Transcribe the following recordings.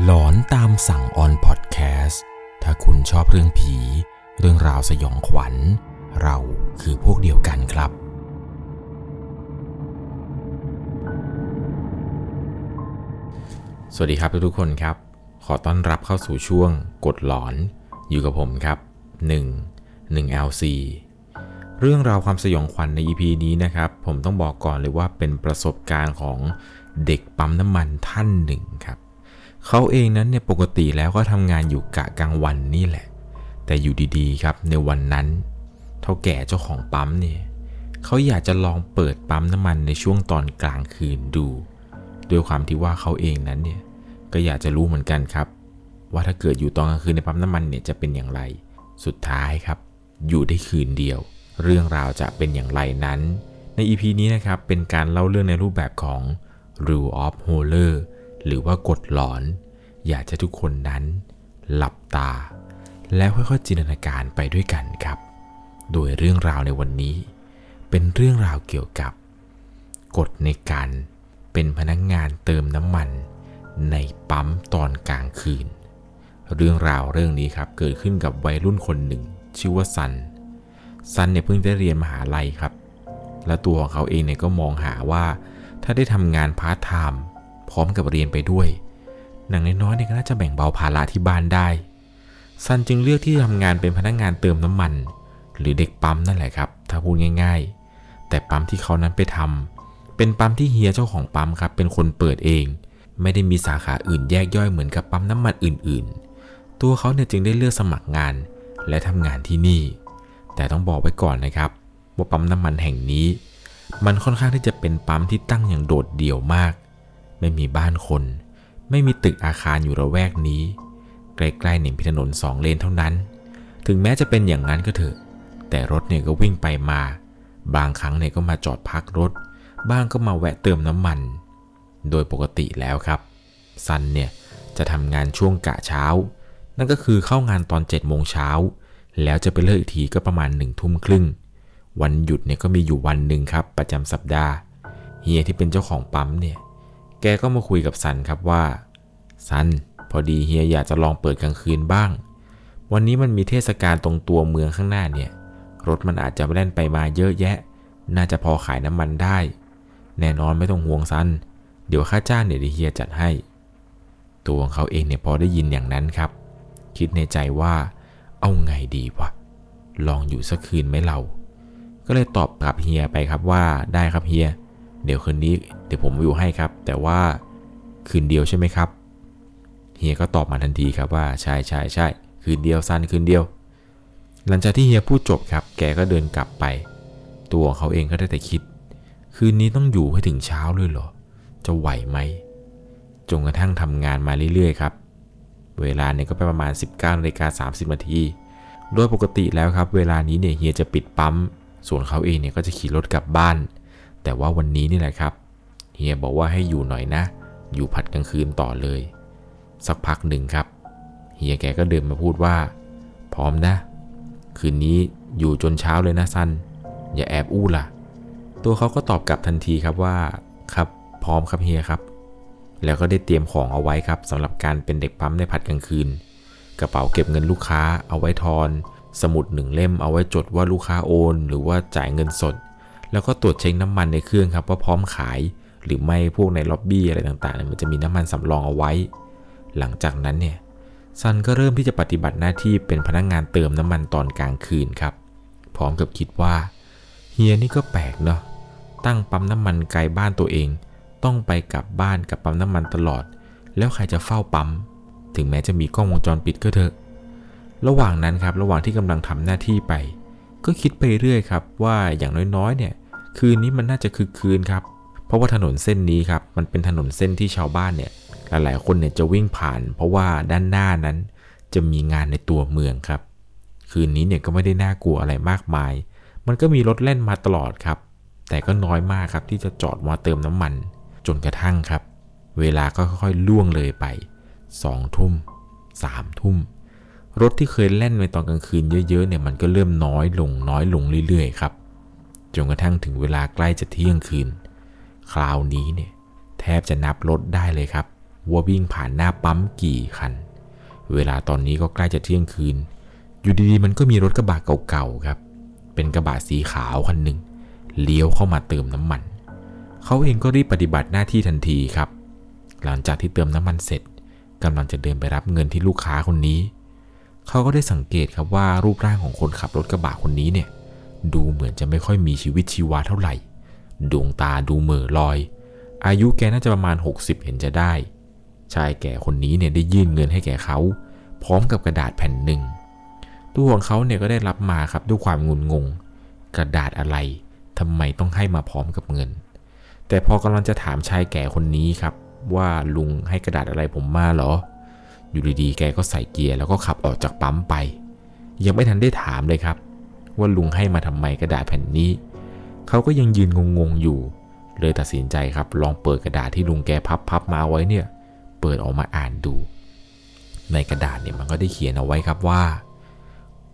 หลอนตามสั่งออนพอดแคสต์ถ้าคุณชอบเรื่องผี เรื่องราวสยองขวัญ เราคือพวกเดียวกันครับ สวัสดีครับทุกๆคนครับ ขอต้อนรับเข้าสู่ช่วงกดหลอนอยู่กับผมครับ 1 1 LC เรื่องราวความสยองขวัญใน EP นี้นะครับ ผมต้องบอกก่อนเลยว่าเป็นประสบการณ์ของเด็กปั๊มน้ำมันท่านหนึ่งครับ เขาเองนั้นเนี่ยปกติแล้วก็ทำงานอยู่กะกลางวันนี่แหละ แต่อยู่ดีๆครับในวันนั้น เท่าแก่เจ้าของปั๊มเนี่ยเขาอยากจะลองเปิดปั๊มน้ำมันในช่วงตอนกลางคืนดูด้วยความที่ว่าเขาเองนั้นเนี่ยก็อยากจะรู้เหมือนกันครับ ว่าถ้าเกิดอยู่ตอนกลางคืนในปั๊มน้ำมันเนี่ยจะเป็นอย่างไร สุดท้ายครับ อยู่ได้คืนเดียว เรื่องราวจะเป็นอย่างไรนั้น ใน EP นี้นะครับเป็นการเล่าเรื่องในรูปแบบของ Rule of Horror หรือว่ากฎหลอน อยากจะทุกคนนั้นหลับตา แล้วค่อยๆจินตนาการไปด้วยกันครับ โดยเรื่องราวในวันนี้ เป็นเรื่องราวเกี่ยวกับ กฎในการเป็นพนักงงานเติมน้ำมัน ในปั๊มตอนกลางคืน เรื่องราวเรื่องนี้ครับเกิดขึ้นกับวัยรุ่นคนหนึ่ง ชื่อว่าซันซันเนี่ยเพิ่งได้เรียนมหาลัยครับ และตัวของเขาเองเนี่ยก็มองหาว่า ถ้าได้ทำงานพาร์ทไทม์พร้อมกับเรียนไปด้วย อย่างน้อยๆเนี่ยก็น่าจะแบ่งเบาภาระที่บ้านได้ ซันจึงเลือกที่จะทำงานเป็นพนักงานเติมน้ำมัน หรือเด็กปั๊มนั่นแหละครับ ถ้าพูดง่าย ๆ แต่ปั๊มที่เขานั้นไปทำเป็นปั๊มที่เฮียเจ้าของปั๊มครับ เป็นคนเปิดเอง ไม่ได้มีสาขาอื่นแยกย่อยเหมือนกับปั๊มน้ำมันอื่น ๆ ตัวเขาเนี่ยจึงได้เลือกสมัครงาน และทำงานที่นี่ แต่ต้องบอกไว้ก่อนนะครับ ว่าปั๊มน้ำมันแห่งนี้ มันค่อนข้างที่จะเป็นปั๊มที่ตั้งอย่างโดดเดี่ยวมาก ไม่มีบ้านคน ไม่มีตึกอาคารอยู่ระแวกนี้ ใกล้ๆเนี่ยมีถนนสองเลนเท่านั้น ถึงแม้จะเป็นอย่างนั้นก็เถอะ แต่รถเนี่ยก็วิ่งไปมา บางครั้งเนี่ยก็มาจอดพักรถ บ้างก็มาแวะเติมน้ำมัน โดยปกติแล้วครับ ซันเนี่ยจะทำงานช่วงกะเช้า นั่นก็คือเข้างานตอน7จ็ดโมงเช้า แล้วจะไปเลิกอีกทีก็ประมาณหนึ่งทุ่มครึ่ง วันหยุดเนี่ยก็มีอยู่วันหนึ่งครับประจำสัปดาห์ เฮียที่เป็นเจ้าของปั๊มเนี่ย แกก็มาคุยกับซันครับว่า ซัน พอดีเฮียอยากจะลองเปิดกลางคืนบ้าง วันนี้มันมีเทศกาลตรงตัวเมืองข้างหน้าเนี่ย รถมันอาจจะแล่นไปมาเยอะแยะ น่าจะพอขายน้ำมันได้ แน่นอนไม่ต้องห่วงซัน เดี๋ยวค่าจ้างเนี่ยเดี๋ยวเฮียจัดให้ ตัวของเขาเองเนี่ยพอได้ยินอย่างนั้นครับ คิดในใจว่าเอาไงดีวะ ลองอยู่สักคืนไหมเรา ก็เลยตอบกลับเฮียไปครับว่าได้ครับเฮีย เดี๋ยวคืนนี้เดี๋ยวผมอยู่ให้ครับ แต่ว่าคืนเดียวใช่ไหมครับ เฮียก็ตอบมาทันทีครับว่าใช่ใช่ใช่คืนเดียวสั้นคืนเดียว หลังจากที่เฮียพูดจบครับ แกก็เดินกลับไป ตัวของเขาเองก็ได้แต่คิด คืนนี้ต้องอยู่ให้ถึงเช้าเลยเหรอ จะไหวไหมจนกระทั่งทำงานมาเรื่อยๆครับ เวลาเนี่ยก็ไปประมาณ 19นาฬิกา30นาที โดยปกติแล้วครับ เวลานี้เนี่ยเฮียจะปิดปั๊ม ส่วนเขาเองเนี่ยก็จะขี่รถกลับบ้าน แต่ว่าวันนี้นี่แหละครับเฮียบอกว่าให้อยู่หน่อยนะ อยู่ผัดกลางคืนต่อเลย สักพักหนึ่งครับเฮียแกก็เดินมาพูดว่า พร้อมนะ คืนนี้อยู่จนเช้าเลยนะซันอย่าแอบอู้ล่ะ ตัวเขาก็ตอบกลับทันทีครับว่า ครับ พร้อมครับเฮียครับ แล้วก็ได้เตรียมของเอาไว้ครับสำหรับการเป็นเด็กปั๊มในผัดกลางคืน กระเป๋าเก็บเงินลูกค้าเอาไว้ทอน สมุดหนึ่งเล่มเอาไว้จดว่าลูกค้าโอน หรือว่าจ่ายเงินสด แล้วก็ตรวจเช็คน้ำมันในเครื่องครับว่าพร้อมขาย หรือไม่พวกในล็อบบี้อะไรต่างๆ มันจะมีน้ำมันสำรองเอาไว้ หลังจากนั้นเนี่ยซันก็เริ่มที่จะปฏิบัติหน้าที่เป็นพนักงงานเติมน้ำมันตอนกลางคืนครับ พร้อมกับคิดว่าเฮียนี่ก็แปลกเนาะตั้งปั๊มน้ำมันไกลบ้านตัวเอง ต้องไปกลับบ้านกับปั๊มน้ำมันตลอด แล้วใครจะเฝ้าปั๊ม ถึงแม้จะมีกล้องวงจรปิดก็เถอะ ระหว่างนั้นครับ ระหว่างที่กำลังทำหน้าที่ไป ก็คิดไปเรื่อยครับว่าอย่างน้อยๆ เนี่ย คืนนี้มันน่าจะคึกคืนครับ เพราะว่าถนนเส้นนี้ครับ มันเป็นถนนเส้นที่ชาวบ้านเนี่ย หลายๆ คนเนี่ยจะวิ่งผ่าน เพราะว่าด้านหน้านั้นจะมีงานในตัวเมืองครับ คืนนี้เนี่ยก็ไม่ได้น่ากลัวอะไรมากมาย มันก็มีรถเล่นมาตลอดครับ แต่ก็น้อยมากครับที่จะจอดมาเติมน้ำมัน จนกระทั่งครับ เวลาก็ค่อยๆล่วงเลยไปสองทุ่มสามทุ่มรถที่เคยเล่นในตอนกลางคืนเยอะๆเนี่ยมันก็เริ่มน้อยลงน้อยลงเรื่อยๆครับ จนกระทั่งถึงเวลาใกล้จะเที่ยงคืน คราวนี้เนี่ยแทบจะนับรถได้เลยครับ ว่าวิ่งผ่านหน้าปั๊มกี่คัน เวลาตอนนี้ก็ใกล้จะเที่ยงคืน อยู่ดีๆมันก็มีรถกระบะเก่าๆครับ เป็นกระบะสีขาวคันหนึ่งเลี้ยวเข้ามาเติมน้ำมัน เขาเองก็รีบปฏิบัติหน้าที่ทันทีครับ หลังจากที่เติมน้ำมันเสร็จกำลังจะเดินไปรับเงินที่ลูกค้าคนนี้ เขาก็ได้สังเกตครับว่ารูปร่างของคนขับรถกระบะคนนี้เนี่ย ดูเหมือนจะไม่ค่อยมีชีวิตชีวาเท่าไหร่ ดวงตาดูเหม่อลอย อายุแกน่าจะประมาณ 60 เห็นจะได้ ชายแก่คนนี้เนี่ยได้ยื่นเงินให้แก่เขา พร้อมกับกระดาษแผ่นหนึ่ง ตัวของเขาเนี่ยก็ได้รับมาครับด้วยความงุนงง กระดาษอะไรทำไมต้องให้มาพร้อมกับเงิน แต่พอกำลังจะถามชายแก่คนนี้ครับ ว่าลุงให้กระดาษอะไรผมมาเหรอ อยู่ดีๆ แกก็ใส่เกียร์แล้วก็ขับออกจากปั๊มไป ยังไม่ทันได้ถามเลยครับ ว่าลุงให้มาทำไมกระดาษแผ่นนี้ เขาก็ยังยืนงงๆอยู่ เลยตัดสินใจครับลองเปิดกระดาษที่ลุงแกพับๆมาไว้เนี่ย เปิดออกมาอ่านดู ในกระดาษเนี่ยมันก็ได้เขียนเอาไว้ครับว่า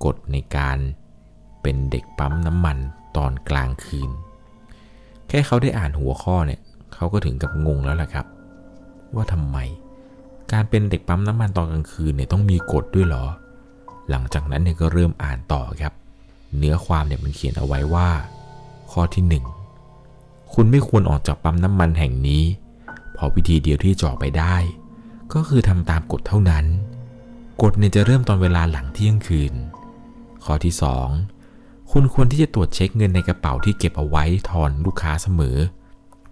กฎในการเป็นเด็กปั๊มน้ำมันตอนกลางคืน แค่เขาได้อ่านหัวข้อเนี่ยเขาก็ถึงกับงงแล้วแหละครับ ว่าทำไม การเป็นเด็กปั๊มน้ำมันตอนกลางคืนเนี่ยต้องมีกฎด้วยเหรอ หลังจากนั้นเนี่ยก็เริ่มอ่านต่อครับ เนื้อความเนี่ยมันเขียนเอาไว้ว่า ข้อที่ 1 คุณไม่ควรออกจากปั๊มน้ำมันแห่งนี้ เพราะวิธีเดียวที่จะออกไปได้ ก็คือทำตามกฎเท่านั้น กฎเนี่ยจะเริ่มตอนเวลาหลังเที่ยงคืน ข้อที่ 2 คุณควรที่จะตรวจเช็คเงินในกระเป๋าที่เก็บเอาไว้ทอนลูกค้าเสมอ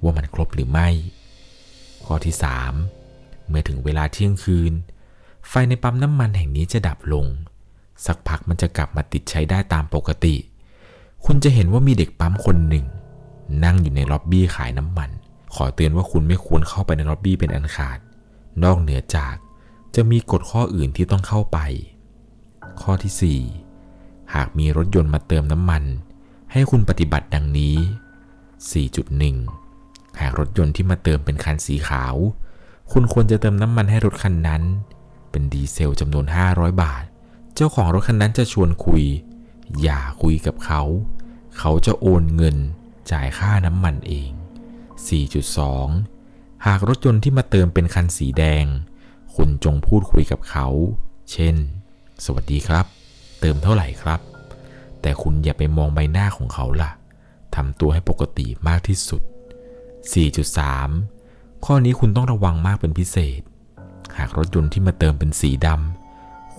ว่ามันครบหรือไม่ ข้อที่ 3 เมื่อถึงเวลาเที่ยงคืน ไฟในปั๊มน้ำมันแห่งนี้จะดับลง สักพักมันจะกลับมาติดใช้ได้ตามปกติ คุณจะเห็นว่ามีเด็กปั๊มคนหนึ่ง นั่งอยู่ในล็อบบี้ขายน้ำมัน ขอเตือนว่าคุณไม่ควรเข้าไปในล็อบบี้เป็นอันขาด นอกเหนือจากจะมีกฎข้ออื่นที่ต้องเข้าไป ข้อที่ 4 หากมีรถยนต์มาเติมน้ำมัน ให้คุณปฏิบัติดังนี้ 4.1 หากรถยนต์ที่มาเติมเป็นคันสีขาว คุณควรจะเติมน้ำมันให้รถคันนั้น เป็นดีเซลจำนวน 500 บาท เจ้าของรถคันนั้นจะชวนคุย อย่าคุยกับเขา เขาจะโอนเงินจ่ายค่าน้ำมันเอง 4.2 หากรถยนต์ที่มาเติมเป็นคันสีแดง คุณจงพูดคุยกับเขา เช่น สวัสดีครับ เติมเท่าไหร่ครับ แต่คุณอย่าไปมองใบหน้าของเขาล่ะทำตัวให้ปกติมากที่สุด 4.3 ข้อนี้คุณต้องระวังมากเป็นพิเศษ หากรถยนต์ที่มาเติมเป็นสีดำ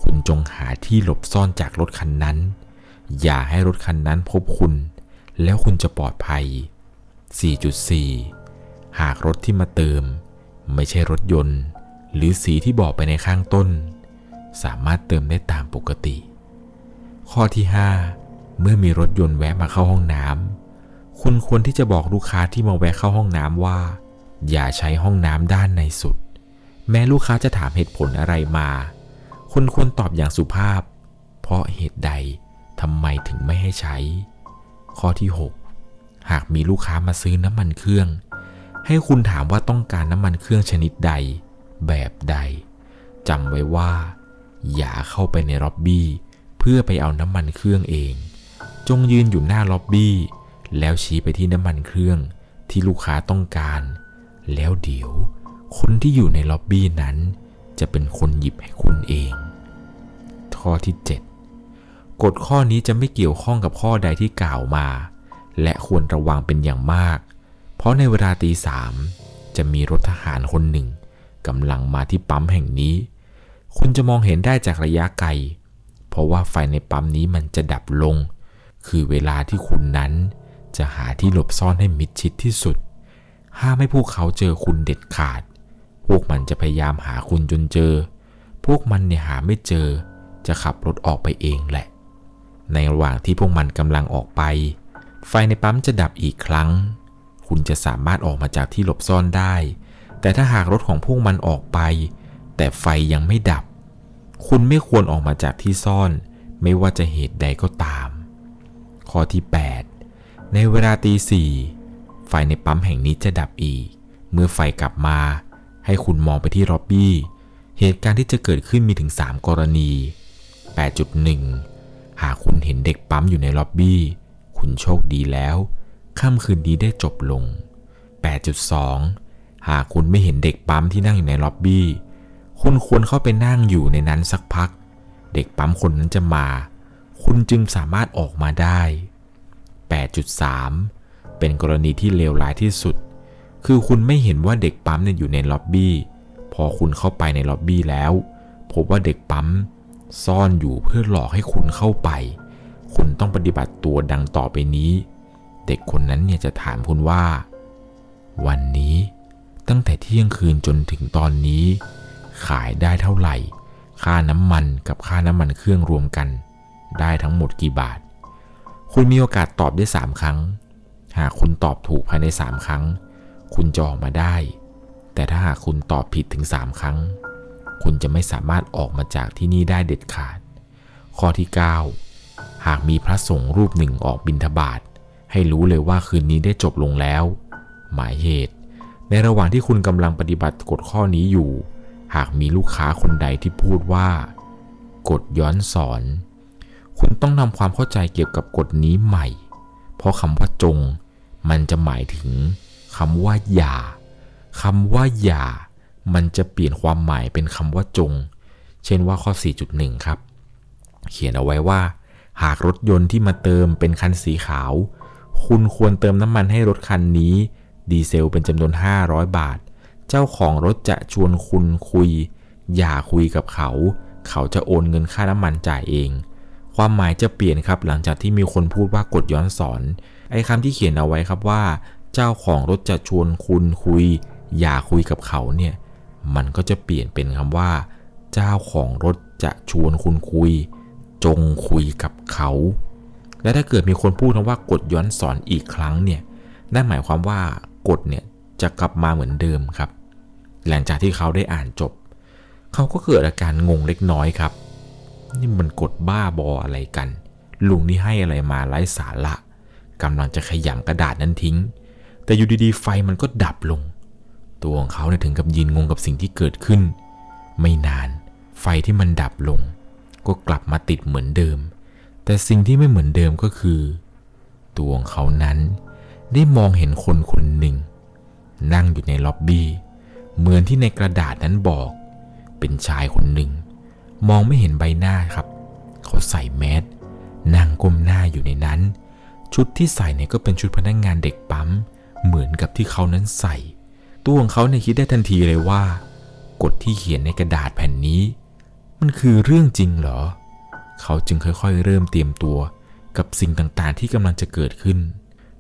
คุณจงหาที่หลบซ่อนจากรถคันนั้น อย่าให้รถคันนั้นพบคุณ แล้วคุณจะปลอดภัย 4.4 หากรถที่มาเติม ไม่ใช่รถยนต์ หรือสีที่บอกไปในข้างต้น สามารถเติมได้ตามปกติ ข้อที่ 5 เมื่อมีรถยนต์แวะมาเข้าห้องน้ำคุณควรที่จะบอกลูกค้าที่มาแวะเข้าห้องน้ำว่า อย่าใช้ห้องน้ำด้านในสุด แม้ลูกค้าจะถามเหตุผลอะไรมา คุณควรตอบอย่างสุภาพ เพราะเหตุใดทำไมถึงไม่ให้ใช้ ข้อที่ 6 หากมีลูกค้ามาซื้อน้ำมันเครื่อง ให้คุณถามว่าต้องการน้ำมันเครื่องชนิดใด แบบใดจำไว้ว่า อย่าเข้าไปในล็อบบี้เพื่อไปเอาน้ำมันเครื่องเอง จงยืนอยู่หน้าล็อบบี้แล้วชี้ไปที่น้ำมันเครื่องที่ลูกค้าต้องการ แล้วเดี๋ยว คนที่อยู่ในล็อบบี้นั้น จะเป็นคนหยิบให้คุณเอง ข้อที่ 7 กฎข้อนี้จะไม่เกี่ยวข้องกับข้อใดที่กล่าวมา และควรระวังเป็นอย่างมาก เพราะในเวลาตีสามจะมีรถทหารคนหนึ่งกำลังมาที่ปั๊มแห่งนี้ คุณจะมองเห็นได้จากระยะไกล เพราะว่าไฟในปั๊มนี้มันจะดับลง คือเวลาที่คุณนั้นจะหาที่หลบซ่อนให้มิดชิดที่สุด ห้ามให้พวกเขาเจอคุณเด็ดขาด พวกมันจะพยายามหาคุณจนเจอ พวกมันเนี่ยหาไม่เจอ จะขับรถออกไปเองแหละ ในระหว่างที่พวกมันกำลังออกไป ไฟในปั๊มจะดับอีกครั้ง คุณจะสามารถออกมาจากที่หลบซ่อนได้ แต่ถ้าหากรถของพวกมันออกไป แต่ไฟยังไม่ดับ คุณไม่ควรออกมาจากที่ซ่อน ไม่ว่าจะเหตุใดก็ตาม ข้อที่ 8 ในเวลาตีสี่ไฟในปั๊มแห่งนี้จะดับอีก เมื่อไฟกลับมา ให้คุณมองไปที่ล็อบบี้ เหตุการณ์ที่จะเกิดขึ้นมีถึง 3 กรณี 8.1 หากคุณเห็นเด็กปั๊มอยู่ในล็อบบี้ คุณโชคดีแล้ว ค่ำคืนนี้ได้จบลง 8.2 หากคุณไม่เห็นเด็กปั๊มที่นั่งอยู่ในล็อบบี้ คุณควรเข้าไปนั่งอยู่ในนั้นสักพัก เด็กปั๊มคนนั้นจะมา คุณจึงสามารถออกมาได้ 8.3 เป็นกรณีที่เลวร้ายที่สุด คือคุณไม่เห็นว่าเด็กปั๊มเนี่ยอยู่ในล็อบบี้ พอคุณเข้าไปในล็อบบี้แล้ว พบว่าเด็กปั๊ม ซ่อนอยู่เพื่อหลอกให้คุณเข้าไป คุณต้องปฏิบัติตัวดังต่อไปนี้ เด็กคนนั้นเนี่ยจะถามคุณว่า วันนี้ตั้งแต่เที่ยงคืนจนถึงตอนนี้ ขายได้เท่าไหร่ ค่าน้ำมันกับค่าน้ำมันเครื่องรวมกัน ได้ทั้งหมดกี่บาท คุณมีโอกาสตอบได้ 3 ครั้ง หากคุณตอบถูกภายใน 3 ครั้ง คุณจะออกมาได้ แต่ถ้าหากคุณตอบผิดถึง 3 ครั้ง คุณจะไม่สามารถออกมาจากที่นี่ได้เด็ดขาด ข้อที่ 9 หากมีพระสงฆ์รูปหนึ่งออกบิณฑบาตให้รู้เลยว่าคืนนี้ได้จบลงแล้ว หมายเหตุ ในระหว่างที่คุณกำลังปฏิบัติกฎข้อนี้อยู่ หากมีลูกค้าคนใดที่พูดว่า กฎย้อนสอน คุณต้องนำความเข้าใจเกี่ยวกับกฎนี้ใหม่ เพราะคำว่าจง มันจะหมายถึงคำว่าอย่าคำว่าอย่า มันจะเปลี่ยนความหมายเป็นคำว่าจง เช่นว่าข้อ 4.1 ครับ เขียนเอาไว้ว่า หากรถยนต์ที่มาเติมเป็นคันสีขาว คุณควรเติมน้ำมันให้รถคันนี้ ดีเซลเป็นจำนวน 500 บาท เจ้าของรถจะชวนคุณคุย อย่าคุยกับเขา เขาจะโอนเงินค่าน้ำมันจ่ายเอง ความหมายจะเปลี่ยนครับหลังจากที่มีคนพูดว่ากดย้อนสอน ไอ้คำที่เขียนเอาไว้ครับว่า เจ้าของรถจะชวนคุณคุย อย่าคุยกับเขาเนี่ย มันก็จะเปลี่ยนเป็นคำว่า เจ้าของรถจะชวนคุณคุย จงคุยกับเขา และถ้าเกิดมีคนพูดคำว่ากดย้อนสอนอีกครั้งเนี่ยนั่นหมายความว่ากฎเนี่ยจะกลับมาเหมือนเดิมครับ หลังจากที่เขาได้อ่านจบ เขาก็เกิดอาการงงเล็กน้อยครับ นี่มันกฎบ้าบออะไรกัน ลุงนี่ให้อะไรมาไร้สาระกำลังจะขยำกระดาษนั้นทิ้ง แต่อยู่ดีๆ ไฟมันก็ดับลง ตัวของเขาเนี่ยถึงกับยินงงกับสิ่งที่เกิดขึ้น ไม่นาน ไฟที่มันดับลง ก็กลับมาติดเหมือนเดิม แต่สิ่งที่ไม่เหมือนเดิมก็คือ ตัวของเขานั้นได้มองเห็นคนคนหนึ่ง นั่งอยู่ในล็อบบี้เหมือนที่ในกระดาษนั้นบอก เป็นชายคนหนึ่ง มองไม่เห็นใบหน้าครับ เขาใส่แมสนั่งก้มหน้าอยู่ในนั้น ชุดที่ใส่เนี่ยก็เป็นชุดพนักงงานเด็กปั๊ม เหมือนกับที่เขานั้นใส่ ตัวของเขาเนี่ยคิดได้ทันทีเลยว่า กฎที่เขียนในกระดาษแผ่นนี้ มันคือเรื่องจริงเหรอ เขาจึงค่อยๆ เริ่มเตรียมตัวกับสิ่งต่างๆ ที่กำลังจะเกิดขึ้น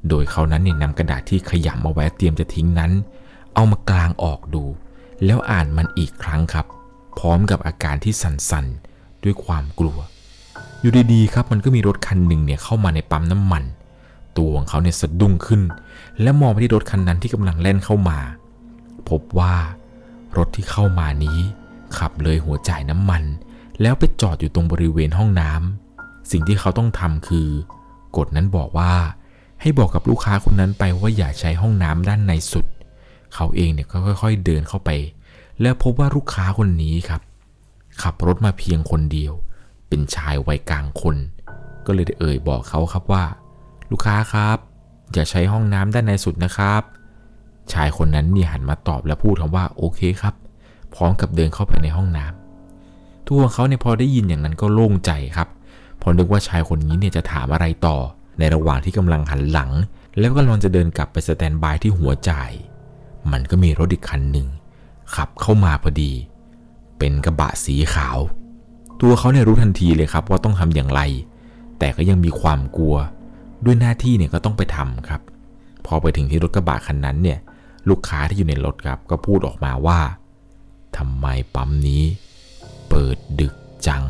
โดยเขานั้นเนี่ยนำกระดาษที่ขยำเอาไว้เตรียมจะทิ้งนั้น เอามากลางออกดู แล้วอ่านมันอีกครั้งครับ พร้อมกับอาการที่สั่นๆ ด้วยความกลัว อยู่ดีๆ ครับมันก็มีรถคันหนึ่งเนี่ยเข้ามาในปั๊มน้ำมัน ตัวของเขาเนี่ยสะดุ้งขึ้น และมองไปที่รถคันนั้นที่กำลังแล่นเข้ามา พบว่ารถที่เข้ามานี้ขับเลยหัวจ่ายน้ำมัน แล้วไปจอดอยู่ตรงบริเวณห้องน้ำสิ่งที่เขาต้องทำคือกฎนั้นบอกว่า ให้บอกกับลูกค้าคนนั้นไปว่าอย่าใช้ห้องน้ำด้านในสุด เขาเองเนี่ยก็ค่อย ๆ เดินเข้าไป แล้วพบว่าลูกค้าคนนี้ครับ ขับรถมาเพียงคนเดียว เป็นชายวัยกลางคน ก็เลยได้เอ่ยบอกเขาครับว่า ลูกค้าครับ อย่าใช้ห้องน้ำด้านในสุดนะครับ ชายคนนั้นเนี่ยหันมาตอบและพูดคำว่าโอเคครับ พร้อมกับเดินเข้าไปในห้องน้ำตัวของเขาเนี่ยพอได้ยินอย่างนั้นก็โล่งใจครับพอนึกว่าชายคนนี้เนี่ยจะถามอะไรต่อ ในระหว่างที่กำลังหันหลัง แล้วก็กำลังจะเดินกลับไปสแตนบายที่หัวจ่าย มันก็มีรถอีกคันหนึ่งขับเข้ามาพอดี เป็นกระบะสีขาว ตัวเขาเนี่ยรู้ทันทีเลยครับว่าต้องทำอย่างไร แต่ก็ยังมีความกลัว ด้วยหน้าที่เนี่ยก็ต้องไปทำครับ พอไปถึงที่รถกระบะคันนั้นเนี่ย ลูกค้าที่อยู่ในรถครับก็พูดออกมาว่าทำไมปั๊มนี้ เปิดดึกจัง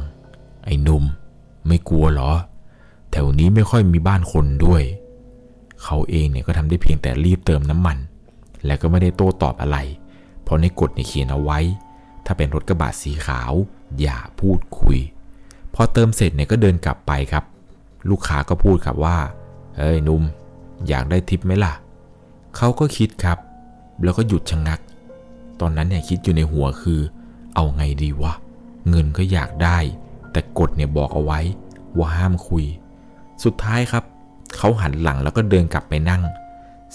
ไอ้หนุ่ม ไม่กลัวเหรอ แถวนี้ไม่ค่อยมีบ้านคนด้วย เขาเองเนี่ยก็ทำได้เพียงแต่รีบเติมน้ำมัน และก็ไม่ได้โต้ตอบอะไร เพราะในกฎเนี่ยเขียนเอาไว้ ถ้าเป็นรถกระบะสีขาว อย่าพูดคุย พอเติมเสร็จเนี่ยก็เดินกลับไปครับ ลูกค้าก็พูดครับว่า เฮ้ยนุ่ม อยากได้ทิปไหมล่ะ เขาก็คิดครับ แล้วก็หยุดชะงัก ตอนนั้นเนี่ยคิดอยู่ในหัวคือ เอาไงดีวะ เงินก็อยากได้ แต่กฎเนี่ยบอกเอาไว้ว่าห้ามคุย สุดท้ายครับ เขาหันหลังแล้วก็เดินกลับไปนั่ง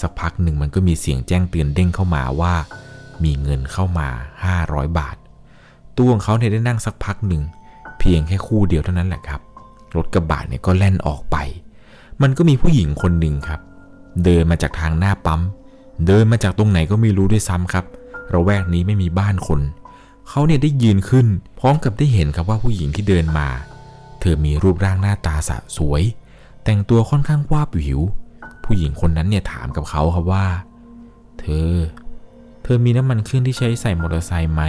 สักพักหนึ่งมันก็มีเสียงแจ้งเตือนเด้งเข้ามาว่า มีเงินเข้ามา 500 บาท ตัวของเขาเนี่ยได้นั่งสักพักหนึ่ง เพียงแค่คู่เดียวเท่านั้นแหละครับ รถกระบะเนี่ยก็แล่นออกไป มันก็มีผู้หญิงคนหนึ่งครับ เดินมาจากทางหน้าปั๊ม เดินมาจากตรงไหนก็ไม่รู้ด้วยซ้ำครับระแวกนี้ไม่มีบ้านคน เขาเนี่ยได้ยืนขึ้น พร้อมกับได้เห็นครับว่าผู้หญิงที่เดินมา เธอมีรูปร่างหน้าตาสะสวย แต่งตัวค่อนข้างวาบวิว ผู้หญิงคนนั้นเนี่ยถามกับเขาครับว่า เธอ เธอมีน้ำมันเครื่องที่ใช้ใส่มอเตอร์ไซค์ไหม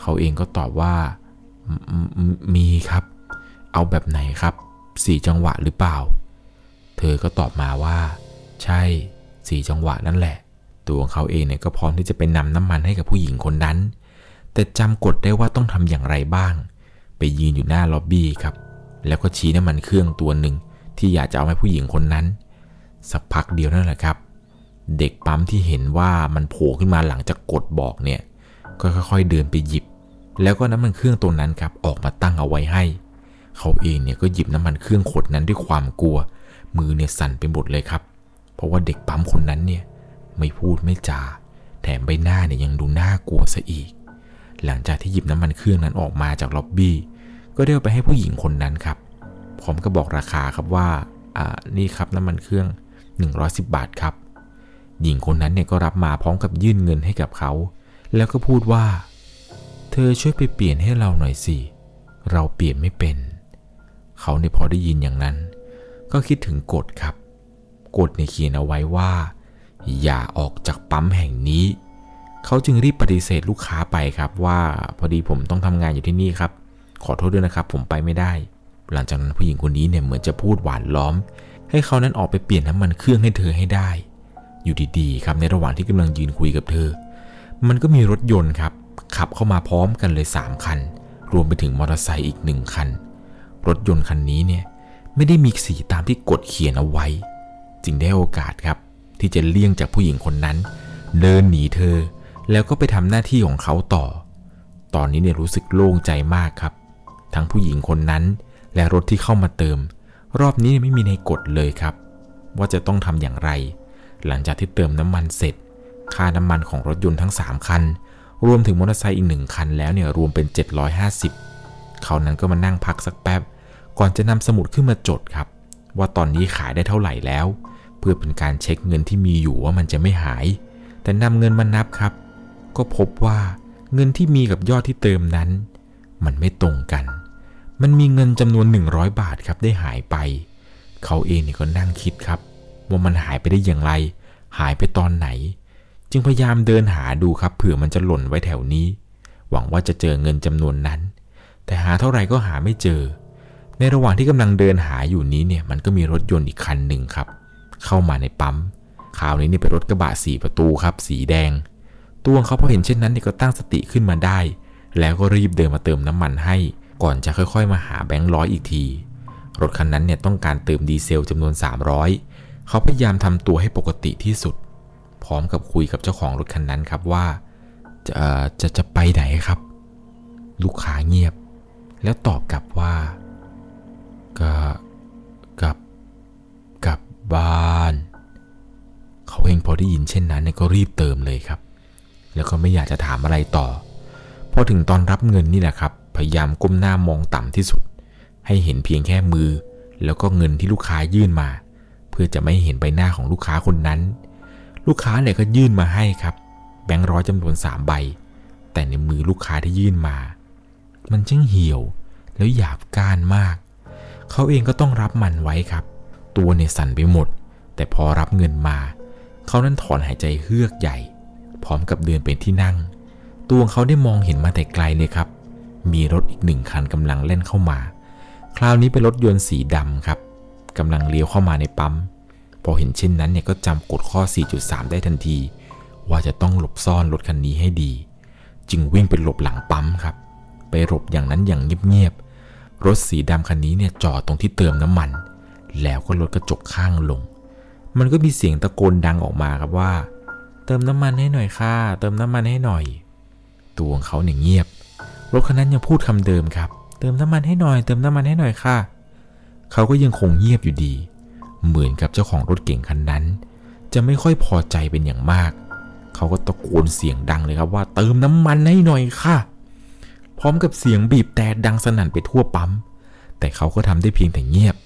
เขาเองก็ตอบว่า มีครับ เอาแบบไหนครับสี่จังหวะหรือเปล่า เธอก็ตอบมาว่า ใช่ สี่จังหวะนั่นแหละ ตัวของเขาเองเนี่ยก็พร้อมที่จะไปนำน้ำมันให้กับผู้หญิงคนนั้น แต่จำกฎได้ว่าต้องทำอย่างไรบ้าง ไปยืนอยู่หน้าล็อบบี้ครับ แล้วก็ชี้น้ำมันเครื่องตัวหนึ่งที่อยากจะเอาให้ผู้หญิงคนนั้น สักพักเดียวนั่นแหละครับ เด็กปั๊มที่เห็นว่ามันโผล่ขึ้นมาหลังจากกดบอกเนี่ยก็ค่อยๆเดินไปหยิบ แล้วก็น้ำมันเครื่องตัวนั้นครับออกมาตั้งเอาไว้ให้ เขาเองเนี่ยก็หยิบน้ำมันเครื่องขดนั้นด้วยความกลัว มือเนี่ยสั่นไปหมดเลยครับ เพราะว่าเด็กปั๊มคนนั้นเนี่ยไม่พูดไม่จา แถมใบหน้าเนี่ยยังดูน่ากลัวซะอีก หลังจากที่หยิบน้ำมันเครื่องนั้นออกมาจากล็อบบี้ ก็ได้เอาไปให้ผู้หญิงคนนั้นครับ พร้อมกับบอกราคาครับว่าอ่านี่ครับน้ำมันเครื่อง 110 บาทครับ หญิงคนนั้นเนี่ยก็รับมาพร้อมกับยื่นเงินให้กับเขา แล้วก็พูดว่า เธอช่วยไปเปลี่ยนให้เราหน่อยสิ เราเปลี่ยนไม่เป็น เขาเนี่ยพอได้ยินอย่างนั้น ก็คิดถึงกฎครับ กฎเนี่ยเขียนเอาไว้ว่า อย่าออกจากปั๊มแห่งนี้ เขาจึงรีบปฏิเสธลูกค้าไปครับว่าพอดีผมต้องทำงานอยู่ที่นี่ครับ ขอโทษด้วยนะครับ ผมไปไม่ได้ หลังจากนั้นผู้หญิงคนนี้เนี่ยเหมือนจะพูดหวานล้อม ให้เขานั้นออกไปเปลี่ยนน้ำมันเครื่องให้เธอให้ได้ อยู่ดีๆครับในระหว่างที่กำลังยืนคุยกับเธอ มันก็มีรถยนต์ครับขับเข้ามาพร้อมกันเลย 3 คัน รวมไปถึงมอเตอร์ไซค์อีกหนึ่งคัน รถยนต์คันนี้เนี่ยไม่ได้มีสีตามที่กฎเขียนเอาไว้ จึงได้โอกาสครับ ที่จะเลี่ยงจากผู้หญิงคนนั้น เดินหนีเธอ แล้วก็ไปทำหน้าที่ของเขาต่อ ตอนนี้เนี่ยรู้สึกโล่งใจมากครับ ทั้งผู้หญิงคนนั้น และรถที่เข้ามาเติม รอบนี้ไม่มีในกฎเลยครับ ว่าจะต้องทำอย่างไร หลังจากที่เติมน้ำมันเสร็จ ค่าน้ำมันของรถยนต์ทั้ง 3 คัน รวมถึงมอเตอร์ไซค์อีกหนึ่งคันแล้วเนี่ยรวมเป็น 750เขานั้นก็มานั่งพักสักแป๊บ ก่อนจะนำสมุดขึ้นมาจดครับ ว่าตอนนี้ขายได้เท่าไหร่แล้ว เพื่อเป็นการเช็คเงินที่มีอยู่ว่ามันจะไม่หาย แต่นำเงินมานับครับ ก็พบว่าเงินที่มีกับยอดที่เติมนั้น มันไม่ตรงกัน มันมีเงินจำนวน 100 บาทครับได้หายไป เขาเองเนี่ยก็นั่งคิดครับ ว่ามันหายไปได้อย่างไร หายไปตอนไหน จึงพยายามเดินหาดูครับ เผื่อมันจะหล่นไว้แถวนี้ หวังว่าจะเจอเงินจำนวนนั้น แต่หาเท่าไหร่ก็หาไม่เจอ ในระหว่างที่กำลังเดินหาอยู่นี้เนี่ยมันก็มีรถยนต์อีกคันหนึ่งครับ เข้ามาในปั๊มคราวนี้เนี่ยเป็นรถกระบะสีประตูครับ สีแดงตัวเขาพอเห็นเช่นนั้นเนี่ยก็ตั้งสติขึ้นมาได้ แล้วก็รีบเดินมาเติมน้ำมันให้ ก่อนจะค่อยๆ มาหาแบงค์ร้อยอีกที รถคันนั้นเนี่ยต้องการเติมดีเซลจำนวน 300 เขาพยายามทำตัวให้ปกติที่สุด พร้อมกับคุยกับเจ้าของรถคันนั้นครับว่า จะจะจะไปไหนครับ ลูกค้าเงียบ แล้วตอบกลับว่า ก็กลับกลับบ้าน เขาเองพอได้ยินเช่นนั้นเนี่ยก็รีบเติมเลยครับ แล้วก็ไม่อยากจะถามอะไรต่อ พอถึงตอนรับเงินนี่แหละครับ พยายามก้มหน้ามองต่ำที่สุด ให้เห็นเพียงแค่มือ แล้วก็เงินที่ลูกค้ายื่นมา เพื่อจะไม่เห็นใบหน้าของลูกค้าคนนั้น ลูกค้าเนี่ยก็ยื่นมาให้ครับ แบงค์ร้อยจำนวนสามใบ แต่ในมือลูกค้าที่ยื่นมา มันช่างเหี่ยวแล้วหยาบก้านมาก เขาเองก็ต้องรับมันไว้ครับ ตัวเนี่ยสั่นไปหมด แต่พอรับเงินมา เขานั้นถอนหายใจเฮือกใหญ่ พร้อมกับเดินเป็นที่นั่ง ตัวของเขาได้มองเห็นมาแต่ไกลเลยครับ มีรถอีกหนึ่งคันกำลังเล่นเข้ามา คราวนี้เป็นรถยนต์สีดำครับกำลังเลี้ยวเข้ามาในปั๊ม พอเห็นเช่นนั้นเนี่ยก็จำกฎข้อ 4.3 ได้ทันที ว่าจะต้องหลบซ่อนรถคันนี้ให้ดี จึงวิ่งไปหลบหลังปั๊มครับ ไปหลบอย่างนั้นอย่างเงียบๆ รถสีดำคันนี้เนี่ยจอดตรงที่เติมน้ำมัน แล้วก็ลดกระจกข้างลง มันก็มีเสียงตะโกนดังออกมาครับว่า เติมน้ำมันให้หน่อยค่ะ เติมน้ำมันให้หน่อย ตัวของเขาเนี่ยเงียบ รถคันนั้นยังพูดคำเดิมครับ เติมน้ำมันให้หน่อย เติมน้ำมันให้หน่อยค่ะ เขาก็ยังคงเงียบอยู่ดี เหมือนกับเจ้าของรถเก่งคันนั้น จะไม่ค่อยพอใจเป็นอย่างมาก เขาก็ตะโกนเสียงดังเลยครับว่า เติมน้ำมันให้หน่อยค่ะ พร้อมกับเสียงบีบแต่ดังสนั่นไปทั่วปั๊ม แต่เขาก็ทำได้เพียงแต่เงียบ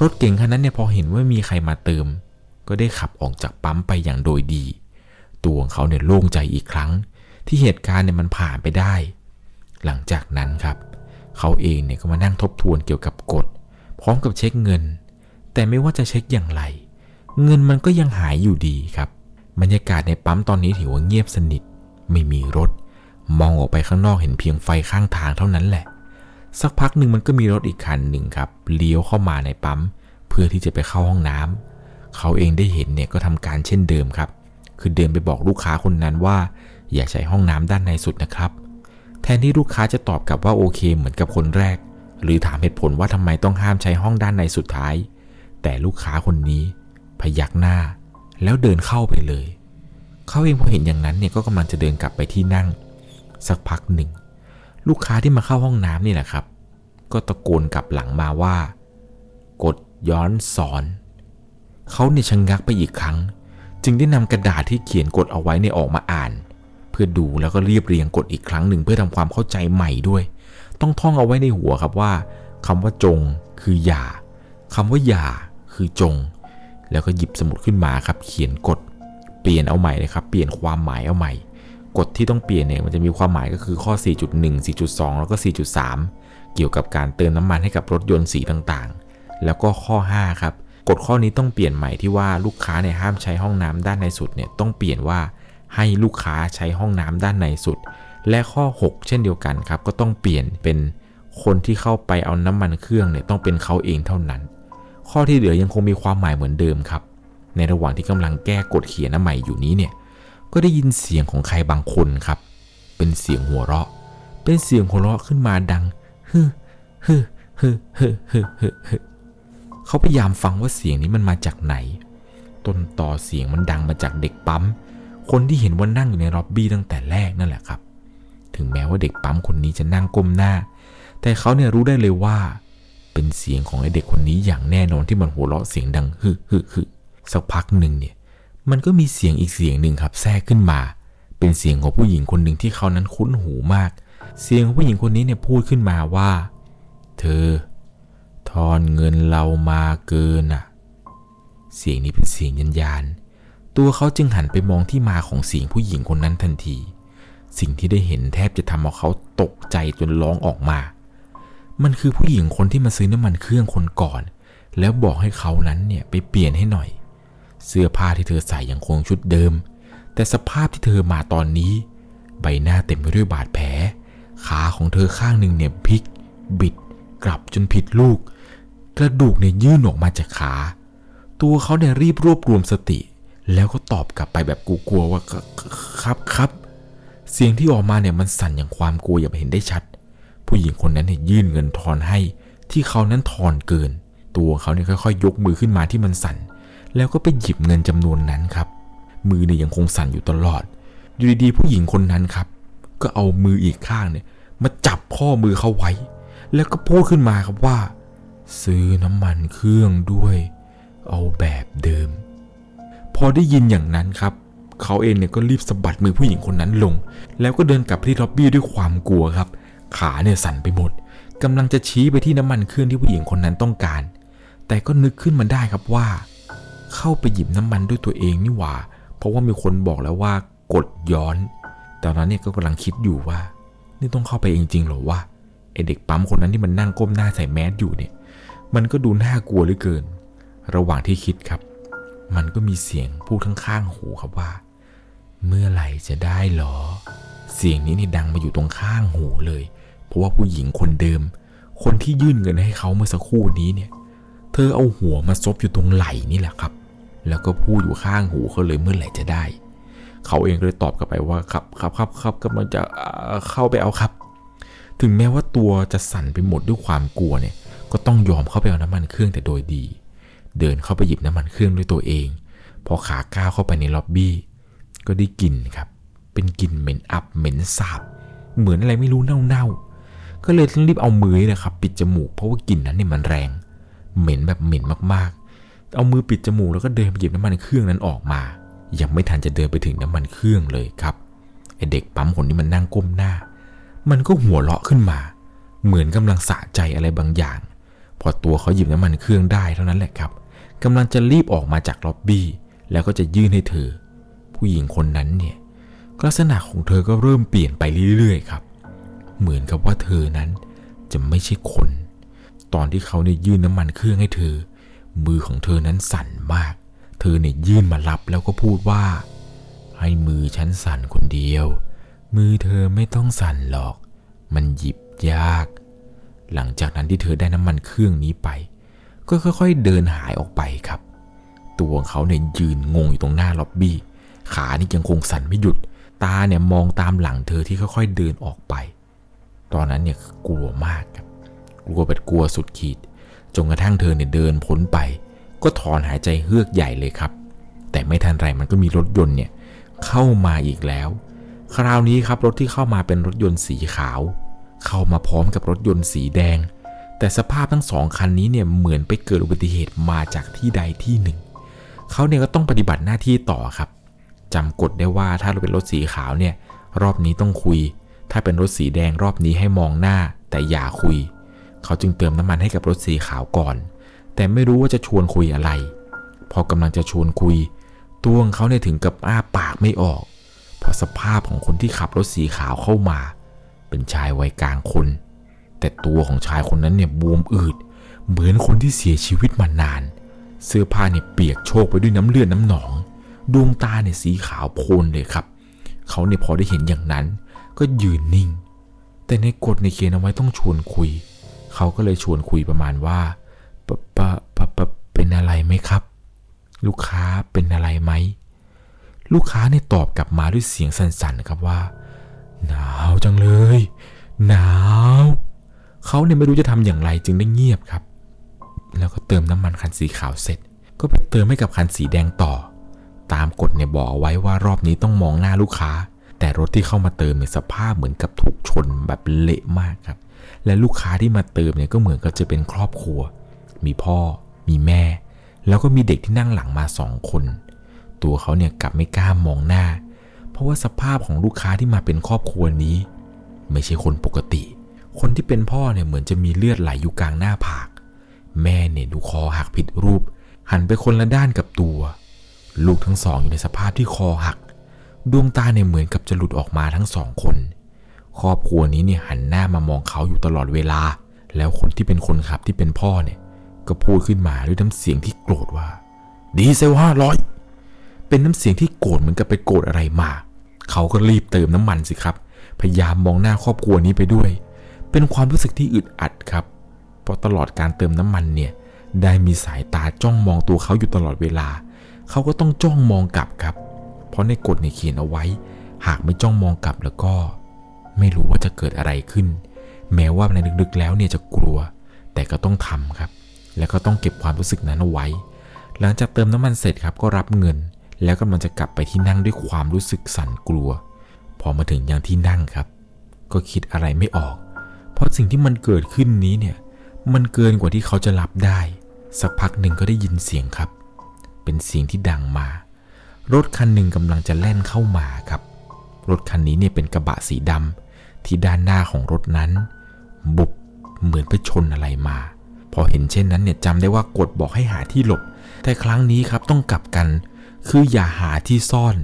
รถเก่งคันนั้นเนี่ยพอเห็นว่ามีใครมาเติม ก็ได้ขับออกจากปั๊มไปอย่างโดยดี ตัวของเขาเนี่ยโล่งใจอีกครั้ง ที่เหตุการณ์เนี่ยมันผ่านไปได้ หลังจากนั้นครับ เขาเองเนี่ยก็มานั่งทบทวนเกี่ยวกับกฎ พร้อมกับเช็คเงิน แต่ไม่ว่าจะเช็คอย่างไร เงินมันก็ยังหายอยู่ดีครับ บรรยากาศในปั๊มตอนนี้ถือว่าเงียบสนิท ไม่มีรถ มองออกไปข้างนอกเห็นเพียงไฟข้างทางเท่านั้นแหละ สักพักหนึ่งมันก็มีรถอีกคันหนึ่งครับเลี้ยวเข้ามาในปั๊ม เพื่อที่จะไปเข้าห้องน้ำเขาเองได้เห็นเนี่ยก็ทำการเช่นเดิมครับ คือเดินไปบอกลูกค้าคนนั้นว่า อย่าใช้ห้องน้ำด้านในสุดนะครับ แทนที่ลูกค้าจะตอบกลับว่าโอเคเหมือนกับคนแรก หรือถามเหตุผลว่าทำไมต้องห้ามใช้ห้องด้านในสุดท้าย แต่ลูกค้าคนนี้ พยักหน้า แล้วเดินเข้าไปเลย เขาเองพอเห็นอย่างนั้นเนี่ยก็กำลังจะเดินกลับไปที่นั่ง สักพักหนึ่ง ลูกค้าที่มาเข้าห้องน้ำนี่แหละครับ ก็ตะโกนกลับหลังมาว่า กดย้อนสอน เขาเนี่ยชะงงักไปอีกครั้ง จึงได้นำกระดาษที่เขียนกฎเอาไว้ในออกมาอ่าน เพื่อดูแล้วก็เรียบเรียงกฎอีกครั้งหนึ่งเพื่อทำความเข้าใจใหม่ด้วย ต้องท่องเอาไว้ในหัวครับว่าคำว่าจงคืออย่าคำว่าอย่าคือจง แล้วก็หยิบสมุดขึ้นมาครับ เขียนกฎเปลี่ยนเอาใหม่เลยครับ เปลี่ยนความหมายเอาใหม่ กฎที่ต้องเปลี่ยนเนี่ยมันจะมีความหมายก็คือข้อ 4.1 4.2 แล้วก็ 4.3 เกี่ยวกับการเติมน้ำมันให้กับรถยนต์สีต่างๆ แล้วก็ข้อ 5 ครับ กฎข้อนี้ต้องเปลี่ยนใหม่ที่ว่าลูกค้าเนี่ยห้ามใช้ห้องน้ำด้านในสุดเนี่ยต้องเปลี่ยนว่าให้ลูกค้าใช้ห้องน้ำด้านในสุด และข้อ 6 เช่นเดียวกันครับ ก็ต้องเปลี่ยนเป็นคนที่เข้าไปเอาน้ำมันเครื่องเนี่ยต้องเป็นเขาเองเท่านั้น ข้อที่เหลือยังคงมีความหมายเหมือนเดิมครับ ในระหว่างที่กำลังแก้กฎเขียนใหม่อยู่นี้เนี่ย ก็ได้ยินเสียงของใครบางคนครับ เป็นเสียงหัวเราะ เป็นเสียงหัวเราะขึ้นมาดังฮึฮึฮึฮึฮึฮึฮึเขาพยายามฟังว่าเสียงนี้มันมาจากไหน ต้นต่อเสียงมันดังมาจากเด็กปั๊ม คนที่เห็นว่านั่งอยู่ในล็อบบี้ตั้งแต่แรกนั่นแหละครับ ถึงแม้ว่าเด็กปั๊มคนนี้จะนั่งก้มหน้า แต่เขาเนี่ยรู้ได้เลยว่า เป็นเสียงของไอเด็กคนนี้อย่างแน่นอนที่มันหัวเราะเสียงดังฮึฮึฮึสักพักหนึ่งเนี่ย มันก็มีเสียงอีกเสียงหนึ่งครับแทรกขึ้นมา เป็นเสียงของผู้หญิงคนหนึ่งที่เขานั้นคุ้นหูมาก เสียงของผู้หญิงคนนี้เนี่ยพูดขึ้นมาว่า เธอ ทอนเงินเรามาเกินอะ เสียงนี้เป็นเสียงยันยานตัวเขาจึงหันไปมองที่มาของเสียงผู้หญิงคนนั้นทันที สิ่งที่ได้เห็นแทบจะทำเอาเขาตกใจจนร้องออกมา มันคือผู้หญิงคนที่มาซื้อน้ำมันเครื่องคนก่อน แล้วบอกให้เขานั้นเนี่ยไปเปลี่ยนให้หน่อย เสื้อผ้าที่เธอใส่ยังคงชุดเดิม แต่สภาพที่เธอมาตอนนี้ ใบหน้าเต็มไปด้วยบาดแผล ขาของเธอข้างหนึ่งเนี่ยพลิก บิด กลับจนผิดลูก กระดูกเนี่ยยื่นออกมาจากขา ตัวเขาเนี่ยรีบรวบรวมสติ แล้วก็ตอบกลับไปแบบกลัวๆว่าครับครับเสียงที่ออกมาเนี่ยมันสั่นอย่างความกลัวอย่างเห็นได้ชัด ผู้หญิงคนนั้นเนี่ยยื่นเงินทอนให้ ที่เขานั้นทอนเกิน ตัวเขาเนี่ยค่อยๆยกมือขึ้นมาที่มันสั่น แล้วก็ไปหยิบเงินจำนวนนั้นครับ มือเนี่ยยังคงสั่นอยู่ตลอด อยู่ดีๆผู้หญิงคนนั้นครับ ก็เอามืออีกข้างเนี่ย มาจับข้อมือเขาไว้ แล้วก็พูดขึ้นมาครับว่า ซื้อน้ำมันเครื่องด้วย เอาแบบเดิม พอได้ยินอย่างนั้นครับเขาเองเนี่ยก็รีบสะบัดมือผู้หญิงคนนั้นลง แล้วก็เดินกลับไปที่ล็อบบี้ด้วยความกลัวครับ ขาเนี่ยสั่นไปหมดกำลังจะชี้ไปที่น้ำมันเครื่องที่ผู้หญิงคนนั้นต้องการ แต่ก็นึกขึ้นมาได้ครับว่า เข้าไปหยิบน้ำมันด้วยตัวเองนี่หว่า เพราะว่ามีคนบอกแล้วว่ากดย้อน ตอนนั้นเนี่ยก็กำลังคิดอยู่ว่า นี่ต้องเข้าไปเองจริงเหรอวะไอเด็กปั๊มคนนั้นที่มันนั่งก้มหน้าใส่แมสอยู่เนี่ย มันก็ดูน่ากลัวเหลือเกิน ระหว่างที่คิดครับ มันก็มีเสียงพูดข้างๆหูครับว่า เมื่อไหร่จะได้หรอ เสียงนี้นี่ดังมาอยู่ตรงข้างหูเลย เพราะว่าผู้หญิงคนเดิม คนที่ยื่นเงินให้เขาเมื่อสักครู่นี้เนี่ย เธอเอาหัวมาซบอยู่ตรงไหล่นี่แหละครับ แล้วก็พูดอยู่ข้างหูเขาเลยเมื่อไหร่จะได้ เขาเองก็เลยตอบกลับไปว่าครับครับครับครับกำลังจะเข้าไปเอาครับ ถึงแม้ว่าตัวจะสั่นไปหมดด้วยความกลัวเนี่ย ก็ต้องยอมเข้าไปเอาน้ำมันเครื่องแต่โดยดี เดินเข้าไปหยิบน้ำมันเครื่องด้วยตัวเอง พอขาก้าวเข้าไปในล็อบบี้ก็ได้กลิ่นครับ เป็นกลิ่นเหม็นอับเหม็นสาบ เหมือนอะไรไม่รู้เน่าๆ ก็เลยต้องรีบเอามือนี่นะครับ ปิดจมูกเพราะว่ากลิ่นนั้นเนี่ยมันแรง เหม็นแบบเหม็นมากๆ เอามือปิดจมูกแล้วก็เดินไปหยิบน้ำมันเครื่องนั้นออกมา ยังไม่ทันจะเดินไปถึงน้ำมันเครื่องเลยครับไอเด็กปั๊มคนที่มันนั่งก้มหน้า มันก็หัวเราะขึ้นมา เหมือนกำลังสะใจอะไรบางอย่าง พอตัวเขาหยิบน้ำมันเครื่องได้เท่านั้นแหละครับกำลังจะรีบออกมาจากล็อบบี้แล้วก็จะยื่นให้เธอ ผู้หญิงคนนั้นเนี่ยลักษณะของเธอก็เริ่มเปลี่ยนไปเรื่อยๆครับ เหมือนกับว่าเธอนั้นจะไม่ใช่คน ตอนที่เขาเนี่ยยื่นน้ำมันเครื่องให้เธอ มือของเธอนั้นสั่นมาก เธอเนี่ยยื่นมารับแล้วก็พูดว่า ให้มือฉันสั่นคนเดียว มือเธอไม่ต้องสั่นหรอก มันหยิบยาก หลังจากนั้นที่เธอได้น้ำมันเครื่องนี้ไป ก็ค่อยๆเดินหายออกไปครับ ตัวของเขาเนี่ยยืนงงอยู่ตรงหน้าล็อบบี้ ขานี่ยังคงสั่นไม่หยุด ตาเนี่ยมองตามหลังเธอที่ค่อยๆเดินออกไป ตอนนั้นเนี่ยกลัวมากครับ กลัวแบบกลัวสุดขีด จนกระทั่งเธอเนี่ยเดินพ้นไป ก็ถอนหายใจเฮือกใหญ่เลยครับ แต่ไม่ทันไรมันก็มีรถยนต์เนี่ยเข้ามาอีกแล้ว คราวนี้ครับรถที่เข้ามาเป็นรถยนต์สีขาว เข้ามาพร้อมกับรถยนต์สีแดง แต่สภาพทั้งสองคันนี้เนี่ยเหมือนไปเกิดอุบัติเหตุมาจากที่ใดที่หนึ่ง เขาเนี่ยก็ต้องปฏิบัติหน้าที่ต่อครับจำกฎได้ว่าถ้าเราเป็นรถสีขาวเนี่ยรอบนี้ต้องคุย ถ้าเป็นรถสีแดงรอบนี้ให้มองหน้าแต่อย่าคุย เขาจึงเติมน้ำมันให้กับรถสีขาวก่อน แต่ไม่รู้ว่าจะชวนคุยอะไร พอกำลังจะชวนคุยตัวของเขาเนี่ยถึงกับอ้าปากไม่ออก เพราะสภาพของคนที่ขับรถสีขาวเข้ามา เป็นชายวัยกลางคน แต่ตัวของชายคนนั้นเนี่ยบวมอืด เหมือนคนที่เสียชีวิตมานาน เสื้อผ้าเนี่ยเปียกโชกไปด้วยน้ำเลือดน้ำหนอง ดวงตาเนี่ยสีขาวโพลนเลยครับ เขาเนี่ยพอได้เห็นอย่างนั้น ก็ยืนนิ่ง แต่ในกฎในเขียนเอาไว้ต้องชวนคุยเขาก็เลยชวนคุยประมาณว่าปะปะปะปะเป็นอะไรไหมครับ ลูกค้าเป็นอะไรไหม ลูกค้าเนี่ยตอบกลับมาด้วยเสียงสั่นๆครับว่า หนาวจังเลย หนาว เขาเนี่ยไม่รู้จะทำอย่างไรจึงได้เงียบครับ แล้วก็เติมน้ำมันคันสีขาวเสร็จ ก็ไปเติมให้กับคันสีแดงต่อ ตามกฎเนี่ยบอกเอาไว้ว่ารอบนี้ต้องมองหน้าลูกค้า แต่รถที่เข้ามาเติมเนี่ยสภาพเหมือนกับถูกชนแบบเละมากครับ และลูกค้าที่มาเติมเนี่ยก็เหมือนกับจะเป็นครอบครัว มีพ่อ มีแม่ แล้วก็มีเด็กที่นั่งหลังมาสองคน ตัวเขาเนี่ยกลับไม่กล้ามองหน้า เพราะว่าสภาพของลูกค้าที่มาเป็นครอบครัวนี้ ไม่ใช่คนปกติ คนที่เป็นพ่อเนี่ยเหมือนจะมีเลือดไหลอยู่กลางหน้าผาก แม่เนี่ยดูคอหักผิดรูป หันไปคนละด้านกับตัว ลูกทั้งสองอยู่ในสภาพที่คอหัก ดวงตาเนี่ยเหมือนกับจะหลุดออกมาทั้งสองคน ครอบครัวนี้เนี่ยหันหน้ามามองเขาอยู่ตลอดเวลา แล้วคนที่เป็นคนขับที่เป็นพ่อเนี่ย ก็พูดขึ้นมาด้วยน้ำเสียงที่โกรธว่า ดีเซลห้าร้อยเป็นน้ำเสียงที่โกรธเหมือนกับไปโกรธอะไรมา เขาก็รีบเติมน้ำมันสิครับ พยายามมองหน้าครอบครัวนี้ไปด้วย เป็นความรู้สึกที่อึดอัดครับ เพราะตลอดการเติมน้ำมันเนี่ย ได้มีสายตาจ้องมองตัวเขาอยู่ตลอดเวลา เขาก็ต้องจ้องมองกลับครับ เพราะในกฎเนี่ยเขียนเอาไว้ หากไม่จ้องมองกลับแล้วก็ ไม่รู้ว่าจะเกิดอะไรขึ้น แม้ว่าในลึกๆแล้วเนี่ยจะกลัว แต่ก็ต้องทำครับ แล้วก็ต้องเก็บความรู้สึกนั้นเอาไว้ หลังจากเติมน้ำมันเสร็จครับก็รับเงิน แล้วกำลังจะกลับไปที่นั่งด้วยความรู้สึกสั่นกลัว พอมาถึงยังที่นั่งครับ ก็คิดอะไรไม่ออก เพราะสิ่งที่มันเกิดขึ้นนี้เนี่ยมันเกินกว่าที่เขาจะรับได้ สักพักหนึ่งก็ได้ยินเสียงครับ เป็นเสียงที่ดังมา รถคันหนึ่งกำลังจะแล่นเข้ามาครับ รถคันนี้เนี่ยเป็นกระบะสีดำ ที่ด้านหน้าของรถนั้น บุบเหมือนไปชนอะไรมา พอเห็นเช่นนั้นเนี่ยจำได้ว่ากฎบอกให้หาที่หลบ แต่ครั้งนี้ครับต้องกลับกัน คืออย่าหาที่ซ่อน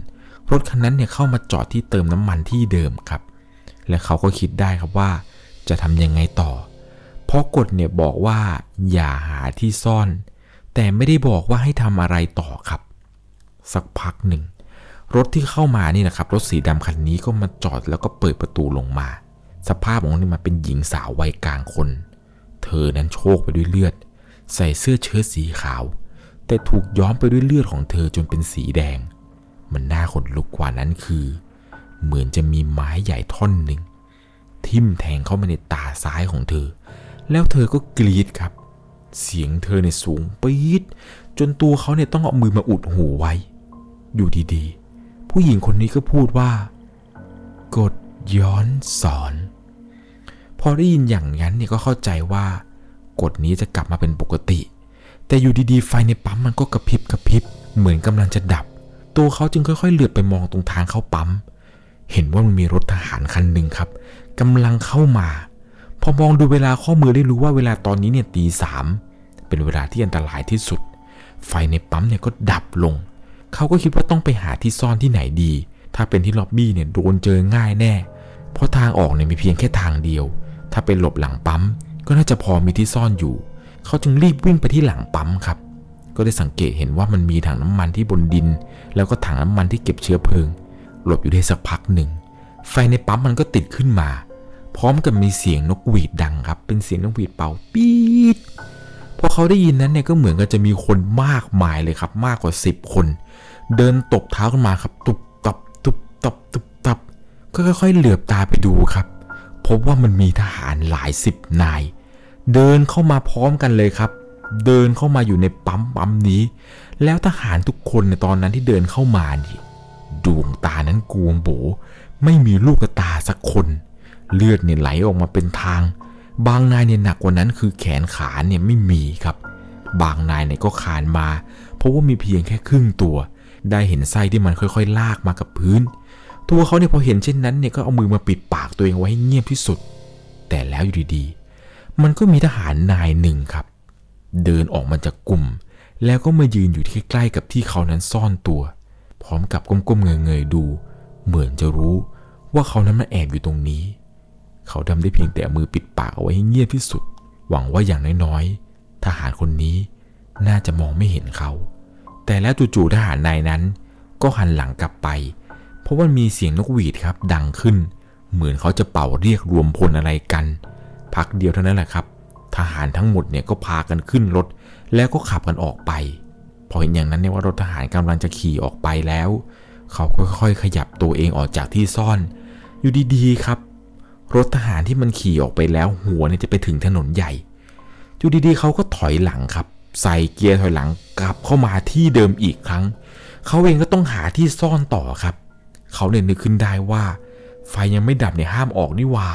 รถคันนั้นเนี่ยเข้ามาจอดที่เติมน้ำมันที่เดิมครับ และเขาก็คิดได้ครับว่า จะทำยังไงต่อ เพราะกฎเนี่ยบอกว่า อย่าหาที่ซ่อน แต่ไม่ได้บอกว่าให้ทำอะไรต่อครับ สักพักหนึ่ง รถที่เข้ามานี่นะครับรถสีดำคันนี้ก็มาจอดแล้วก็เปิดประตูลงมา สภาพของนี่มันเป็นหญิงสาววัยกลางคน เธอนั้นโชกไปด้วยเลือด ใส่เสื้อเชิ้ตสีขาว แต่ถูกย้อมไปด้วยเลือดของเธอจนเป็นสีแดง มันน่าขนลุกกว่านั้นคือ เหมือนจะมีไม้ใหญ่ท่อนหนึ่งทิ่มแทงเข้ามาในตาซ้ายของเธอ แล้วเธอก็กรีดครับ เสียงเธอเนี่ยสูงปี๊ดจนตัวเขาเนี่ยต้องเอามือมาอุดหูไว้ อยู่ดีๆ ผู้หญิงคนนี้ก็พูดว่า กดย้อนสอน พอได้ยินอย่างนั้นเนี่ยก็เข้าใจว่ากฎนี้จะกลับมาเป็นปกติ แต่อยู่ดีๆ ไฟในปั๊มมันก็กระพริบกระพริบ เหมือนกำลังจะดับ ตัวเขาจึงค่อยๆเหลือบไปมองตรงทางเข้าปั๊ม เห็นว่ามันมีรถทหารคันหนึ่งครับกำลังเข้ามา พอมองดูเวลาข้อมือได้รู้ว่าเวลาตอนนี้เนี่ยตีสามเป็นเวลาที่อันตรายที่สุด ไฟในปั๊มเนี่ยก็ดับลง เขาก็คิดว่าต้องไปหาที่ซ่อนที่ไหนดี ถ้าเป็นที่ล็อบบี้เนี่ยโดนเจอง่ายแน่ เพราะทางออกเนี่ยมีเพียงแค่ทางเดียว ถ้าเป็นหลบหลังปั๊ม ก็น่าจะพอมีที่ซ่อนอยู่ เขาจึงรีบวิ่งไปที่หลังปั๊มครับ ก็ได้สังเกตเห็นว่ามันมีถังน้ำมันที่บนดิน แล้วก็ถังน้ำมันที่เก็บเชื้อเพลิง หลบอยู่ได้สักพักหนึ่ง ไฟในปั๊มมันก็ติดขึ้นมา พร้อมกับมีเสียงนกหวีดดังครับ เป็นเสียงนกหวีดเป่าปี๊ดพอเขาได้ยินนั้นเนี่ยก็เหมือนกับจะมีคนมากมายเลยครับ มากกว่า 10 คน เดินตบเท้ากันมาครับ ตุบตับตุบตับตุบตับ ก็ค่อยๆ เหลือบตาไปดูครับ พบว่ามันมีทหารหลายสิบนาย เดินเข้ามาพร้อมกันเลยครับ เดินเข้ามาอยู่ในปั๊มปั๊มนี้ แล้วทหารทุกคนในตอนนั้นที่เดินเข้ามานี่ดวงตานั้นกวงโบ ไม่มีลูกตาสักคน เลือดเนี่ยไหลออกมาเป็นทาง บางนายเนี่ยหนักกว่านั้นคือแขนขาเนี่ยไม่มีครับ บางนายเนี่ยก็คานมา เพราะว่ามีเพียงแค่ครึ่งตัว ได้เห็นไส้ที่มันค่อยๆ ลากมากับพื้น ตัวเขาเนี่ยพอเห็นเช่นนั้นเนี่ยก็เอามือมาปิดปากตัวเองไว้ให้เงียบที่สุด แต่แล้วอยู่ดีๆ มันก็มีทหารนายหนึ่งครับ เดินออกมาจากกลุ่ม แล้วก็มายืนอยู่ที่ใกล้กับที่เขานั้นซ่อนตัว พร้อมกับก้มๆเงยๆดู เหมือนจะรู้ว่าเขานั้นมาแอบอยู่ตรงนี้ เขาทำได้เพียงแต่มือปิดปากเอาไว้ให้เงียบที่สุด หวังว่าอย่างน้อยๆทหารคนนี้น่าจะมองไม่เห็นเขา แต่แล้วจู่ๆทหารนายนั้น ก็หันหลังกลับไป เพราะว่ามีเสียงนกหวีดครับดังขึ้น เหมือนเขาจะเป่าเรียกรวมพลอะไรกัน พักเดียวเท่านั้นแหละครับ ทหารทั้งหมดเนี่ยก็พากันขึ้นรถ แล้วก็ขับกันออกไป พอเห็นอย่างนั้นเนี่ยว่ารถทหารกำลังจะขี่ออกไปแล้ว เขาก็ค่อยๆขยับตัวเองออกจากที่ซ่อน อยู่ดีๆครับ รถทหารที่มันขี่ออกไปแล้วหัวเนี่ยจะไปถึงถนนใหญ่อยู่ดีๆเขาก็ถอยหลังครับ ใส่เกียร์ถอยหลังกลับเข้ามาที่เดิมอีกครั้ง เขาเองก็ต้องหาที่ซ่อนต่อครับ เขาเนี่ยนึกขึ้นได้ว่า ไฟยังไม่ดับเนี่ยห้ามออกนี่ว่า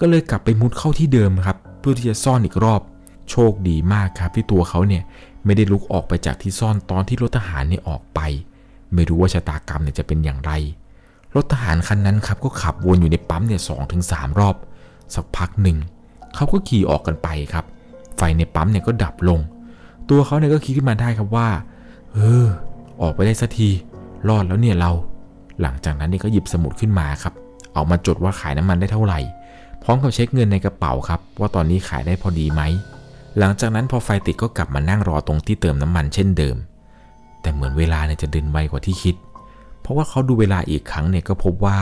ก็เลยกลับไปมุดเข้าที่เดิมครับ เพื่อที่จะซ่อนอีกรอบ โชคดีมากครับที่ตัวเขาเนี่ยไม่ได้ลุกออกไปจากที่ซ่อนตอนที่รถทหารเนี่ยออกไป ไม่รู้ว่าชะตากรรมเนี่ยจะเป็นอย่างไร รถทหารคันนั้นครับก็ขับวนอยู่ในปั๊มเนี่ยสองถึงสามรอบ สักพักหนึ่งเขาก็ขี่ออกกันไปครับ ไฟในปั๊มเนี่ยก็ดับลง ตัวเขาเนี่ยก็คิดขึ้นมาได้ครับว่า เออ ออกไปได้สักที รอดแล้วเนี่ยเรา หลังจากนั้นนี่ก็หยิบสมุดขึ้นมาครับ เอามาจดว่าขายน้ำมันได้เท่าไหร่ พร้อมกับเช็คเงินในกระเป๋าครับ ว่าตอนนี้ขายได้พอดีไหม หลังจากนั้นพอไฟติดก็กลับมานั่งรอตรงที่เติมน้ำมันเช่นเดิม แต่เหมือนเวลาเนี่ยจะเดินไวกว่าที่คิด เพราะว่าเขาดูเวลาอีกครั้งเนี่ยก็พบว่า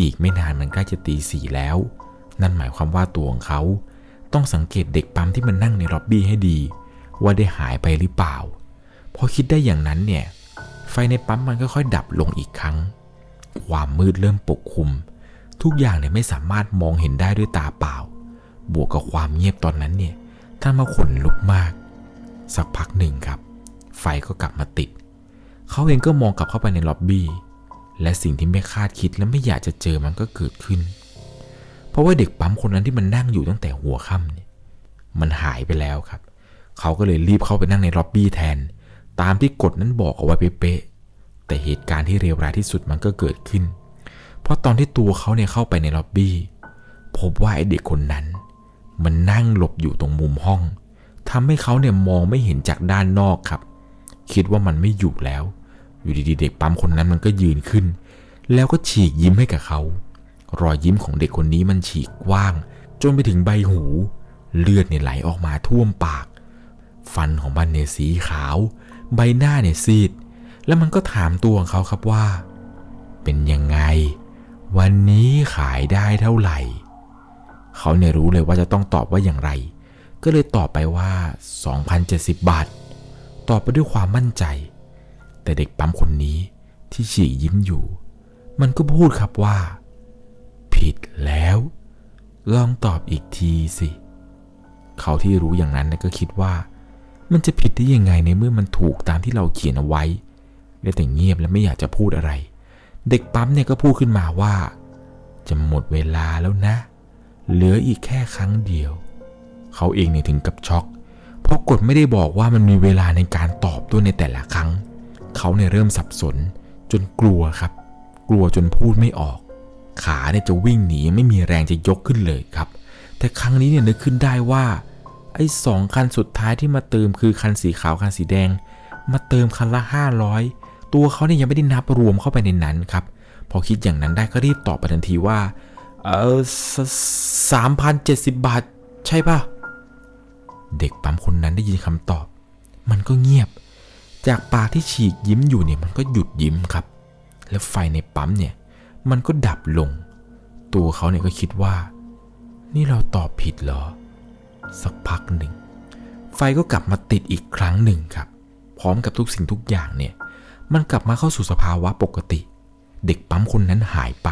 อีกไม่นานมันใกล้จะตีสี่แล้ว นั่นหมายความว่าตัวของเขาต้องสังเกตเด็กปั๊มที่มันนั่งในล็อบบี้ให้ดี ว่าได้หายไปหรือเปล่า พอคิดได้อย่างนั้นเนี่ย ไฟในปั๊มมันก็ค่อยดับลงอีกครั้ง ความมืดเริ่มปกคลุม ทุกอย่างเนี่ยไม่สามารถมองเห็นได้ด้วยตาเปล่า บวกกับความเงียบตอนนั้นเนี่ยท่านมาขนลุกมาก สักพักหนึ่งครับ ไฟก็กลับมาติด เขาเองก็มองกลับเข้าไปในล็อบบี้ และสิ่งที่ไม่คาดคิดและไม่อยากจะเจอมันก็เกิดขึ้น เพราะว่าเด็กปั๊มคนนั้นที่มันนั่งอยู่ตั้งแต่หัวค่ำเนี่ย มันหายไปแล้วครับ เขาก็เลยรีบเข้าไปนั่งในล็อบบี้แทน ตามที่กฎนั้นบอกเอาไว้เป๊ะๆแต่เหตุการณ์ที่เลวร้ายที่สุดมันก็เกิดขึ้น เพราะตอนที่ตัวเขาเนี่ยเข้าไปในล็อบบี้พบว่าไอเด็กคนนั้น มันนั่งหลบอยู่ตรงมุมห้องทำให้เขาเนี่ยมองไม่เห็นจากด้านนอกครับ คิดว่ามันไม่อยู่แล้ว อยู่ดีๆเด็กปั๊มคนนั้นมันก็ยืนขึ้น แล้วก็ฉีกยิ้มให้กับเขา รอยยิ้มของเด็กคนนี้มันฉีกกว้าง จนไปถึงใบหู เลือดเนี่ยไหลออกมาท่วมปาก ฟันของมันเนี่ยสีขาว ใบหน้าเนี่ยซีด แล้วมันก็ถามตัวของเขาครับว่า เป็นยังไง วันนี้ขายได้เท่าไหร่ เขาเนี่ยรู้เลยว่าจะต้องตอบว่าอย่างไร ก็เลยตอบไปว่า2,070 บาท ตอบไปด้วยความมั่นใจ แต่เด็กปั๊มคนนี้ที่ฉีกยิ้มอยู่ มันก็พูดครับว่า ผิดแล้ว ลองตอบอีกทีสิ เขาที่รู้อย่างนั้นก็คิดว่า มันจะผิดได้ยังไงในเมื่อมันถูกตามที่เราเขียนเอาไว้ได้แต่เงียบและไม่อยากจะพูดอะไร เด็กปั๊มเนี่ยก็พูดขึ้นมาว่า จะหมดเวลาแล้วนะ เหลืออีกแค่ครั้งเดียว เขาเองเนี่ยถึงกับช็อก เพราะกฎไม่ได้บอกว่ามันมีเวลาในการตอบด้วยในแต่ละครั้ง เขาเนี่ยเริ่มสับสน จนกลัวครับ กลัวจนพูดไม่ออก ขาเนี่ยจะวิ่งหนีไม่มีแรงจะยกขึ้นเลยครับ แต่ครั้งนี้เนี่ยนึกขึ้นได้ว่า ไอ้สองคันสุดท้ายที่มาเติมคือคันสีขาวคันสีแดง มาเติมคันละ 500 ตัวเขาเนี่ยยังไม่ได้นับรวมเข้าไปในนั้นครับ พอคิดอย่างนั้นได้ก็รีบตอบไปทันทีว่า เออสามพันเจ็ดสิบบาท ใช่ป่ะ เด็กปั๊มคนนั้นได้ยินคำตอบ มันก็เงียบ จากปากที่ฉีกยิ้มอยู่เนี่ยมันก็หยุดยิ้มครับ แล้วไฟในปั๊มเนี่ย มันก็ดับลง ตัวเขาเนี่ยก็คิดว่า นี่เราตอบผิดเหรอ สักพักหนึ่ง ไฟก็กลับมาติดอีกครั้งหนึ่งครับ พร้อมกับทุกสิ่งทุกอย่างเนี่ย มันกลับมาเข้าสู่สภาวะปกติ เด็กปั๊มคนนั้นหายไป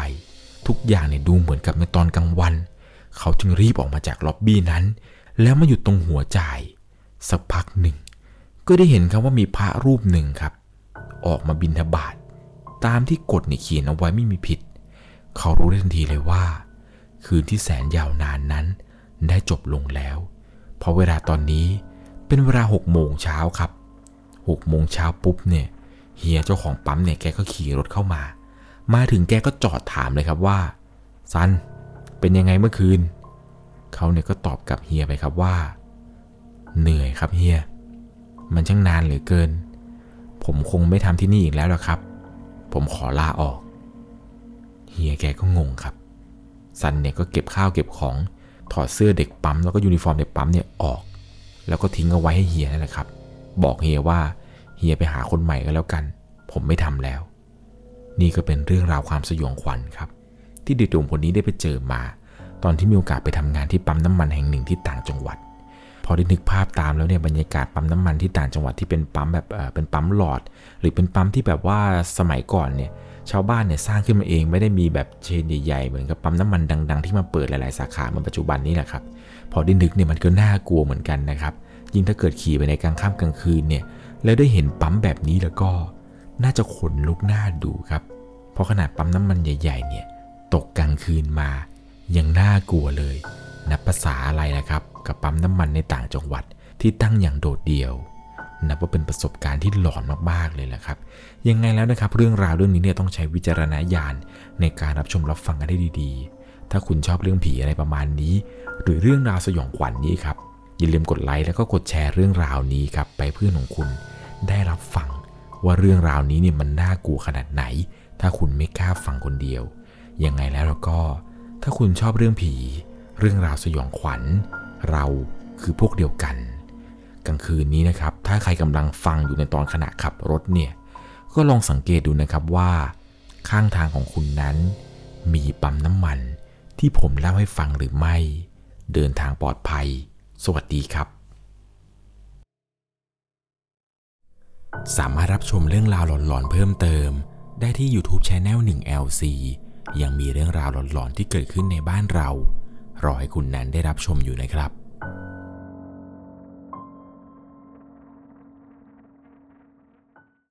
ทุกอย่างเนี่ยดูเหมือนกับในตอนกลางวัน เขาจึงรีบออกมาจากล็อบบี้นั้น แล้วมาหยุดตรงหัวจ่ายสักพักหนึ่ง ก็ได้เห็นครับว่ามีพระรูปหนึ่งครับ ออกมาบินทบาทตามที่กฎเนี่ยเขียนเอาไว้ไม่มีผิด เขารู้ได้ทันทีเลยว่า คืนที่แสนยาวนานนั้น ได้จบลงแล้ว เพราะเวลาตอนนี้เป็นเวลาหกโมงเช้าครับหกโมงเช้าปุ๊บเนี่ยเฮียเจ้าของปั๊มเนี่ยแกก็ขี่รถเข้ามา มาถึงแกก็จอดถามเลยครับว่าซันเป็นยังไงเมื่อคืนเขาเนี่ยก็ตอบกับเฮียไปครับว่า เหนื่อยครับเฮียมันช่างนานเหลือเกิน ผมคงไม่ทำที่นี่อีกแล้วละครับ ผมขอลาออกเฮียแกก็งงครับซันเนี่ยก็เก็บข้าวเก็บของ ถอดเสื้อเด็กปั๊มแล้วก็ยูนิฟอร์มเด็กปั๊มเนี่ยออก แล้วก็ทิ้งเอาไว้ให้เฮียนั่นแหละครับ บอกเฮียว่าเฮียไปหาคนใหม่ก็แล้วกัน ผมไม่ทำแล้ว นี่ก็เป็นเรื่องราวความสยองขวัญครับ ที่เด็กหนุ่มคนนี้ได้ไปเจอมา ตอนที่มีโอกาสไปทำงานที่ปั๊มน้ำมันแห่งหนึ่งที่ต่างจังหวัด พอได้นึกภาพตามแล้วเนี่ยบรรยากาศปั๊มน้ำมันที่ต่างจังหวัดที่เป็นปั๊มแบบเออเป็นปั๊มหลอด หรือเป็นปั๊มที่แบบว่าสมัยก่อนเนี่ย ชาวบ้านเนี่ยสร้างขึ้นมาเองไม่ได้มีแบบเชนใหญ่ๆเหมือนกับปั๊มน้ำมันดัง ๆ ที่มาเปิดหลายๆสาขาเหมือนปัจจุบันนี้แหละครับ พอได้นึกเนี่ยมันก็น่ากลัวเหมือนกันนะครับ ยิ่งถ้าเกิดขี่ไปในกลางค่ำกลางคืนเนี่ยแล้วได้เห็นปั๊มแบบนี้แล้วก็ น่าจะขนลุกหน้าดูครับ เพราะขนาดปั๊มน้ำมันใหญ่ ๆ เนี่ยตกกลางคืนมา ยังน่ากลัวเลย นับภาษาอะไรนะครับ กับปั๊มน้ำมันในต่างจังหวัดที่ตั้งอย่างโดดเดี่ยว นับว่าเป็นประสบการณ์ที่หลอนมากๆเลยแหละครับ ยังไงแล้วนะครับ เรื่องราวเรื่องนี้เนี่ยต้องใช้วิจารณญาณในการรับชมรับฟังกันได้ดีๆ ถ้าคุณชอบเรื่องผีอะไรประมาณนี้ หรือเรื่องราวสยองขวัญนนี้ครับ อย่าลืมกดไลค์แล้วก็กดแชร์เรื่องราวนี้ครับไปเพื่อนของคุณ ได้รับฟัง ว่าเรื่องราวนี้เนี่ยมันน่ากลัวขนาดไหน ถ้าคุณไม่กล้าฟังคนเดียว ยังไงแล้วก็ ถ้าคุณชอบเรื่องผี เรื่องราวสยองขวัญ เราคือพวกเดียวกัน ลางคืนนี้นะครับ ถ้าใครกำลังฟังอยู่ในตอนขณะขับรถเนี่ย ก็ลองสังเกตดูนะครับว่า ข้างทางของคุณนั้น มีปั๊มน้ำมันที่ผมเล่าให้ฟังหรือไม่ เดินทางปลอดภัย สวัสดีครับ สามารถรับชมเรื่องราวหลอนๆเพิ่มเติม ได้ที่ YouTube c h anel 1 LC ยังมีเรื่องราวหลอนๆที่เกิดขึ้นในบ้านเรา รอให้คุณนั้นได้รับชมอยู่นะครับ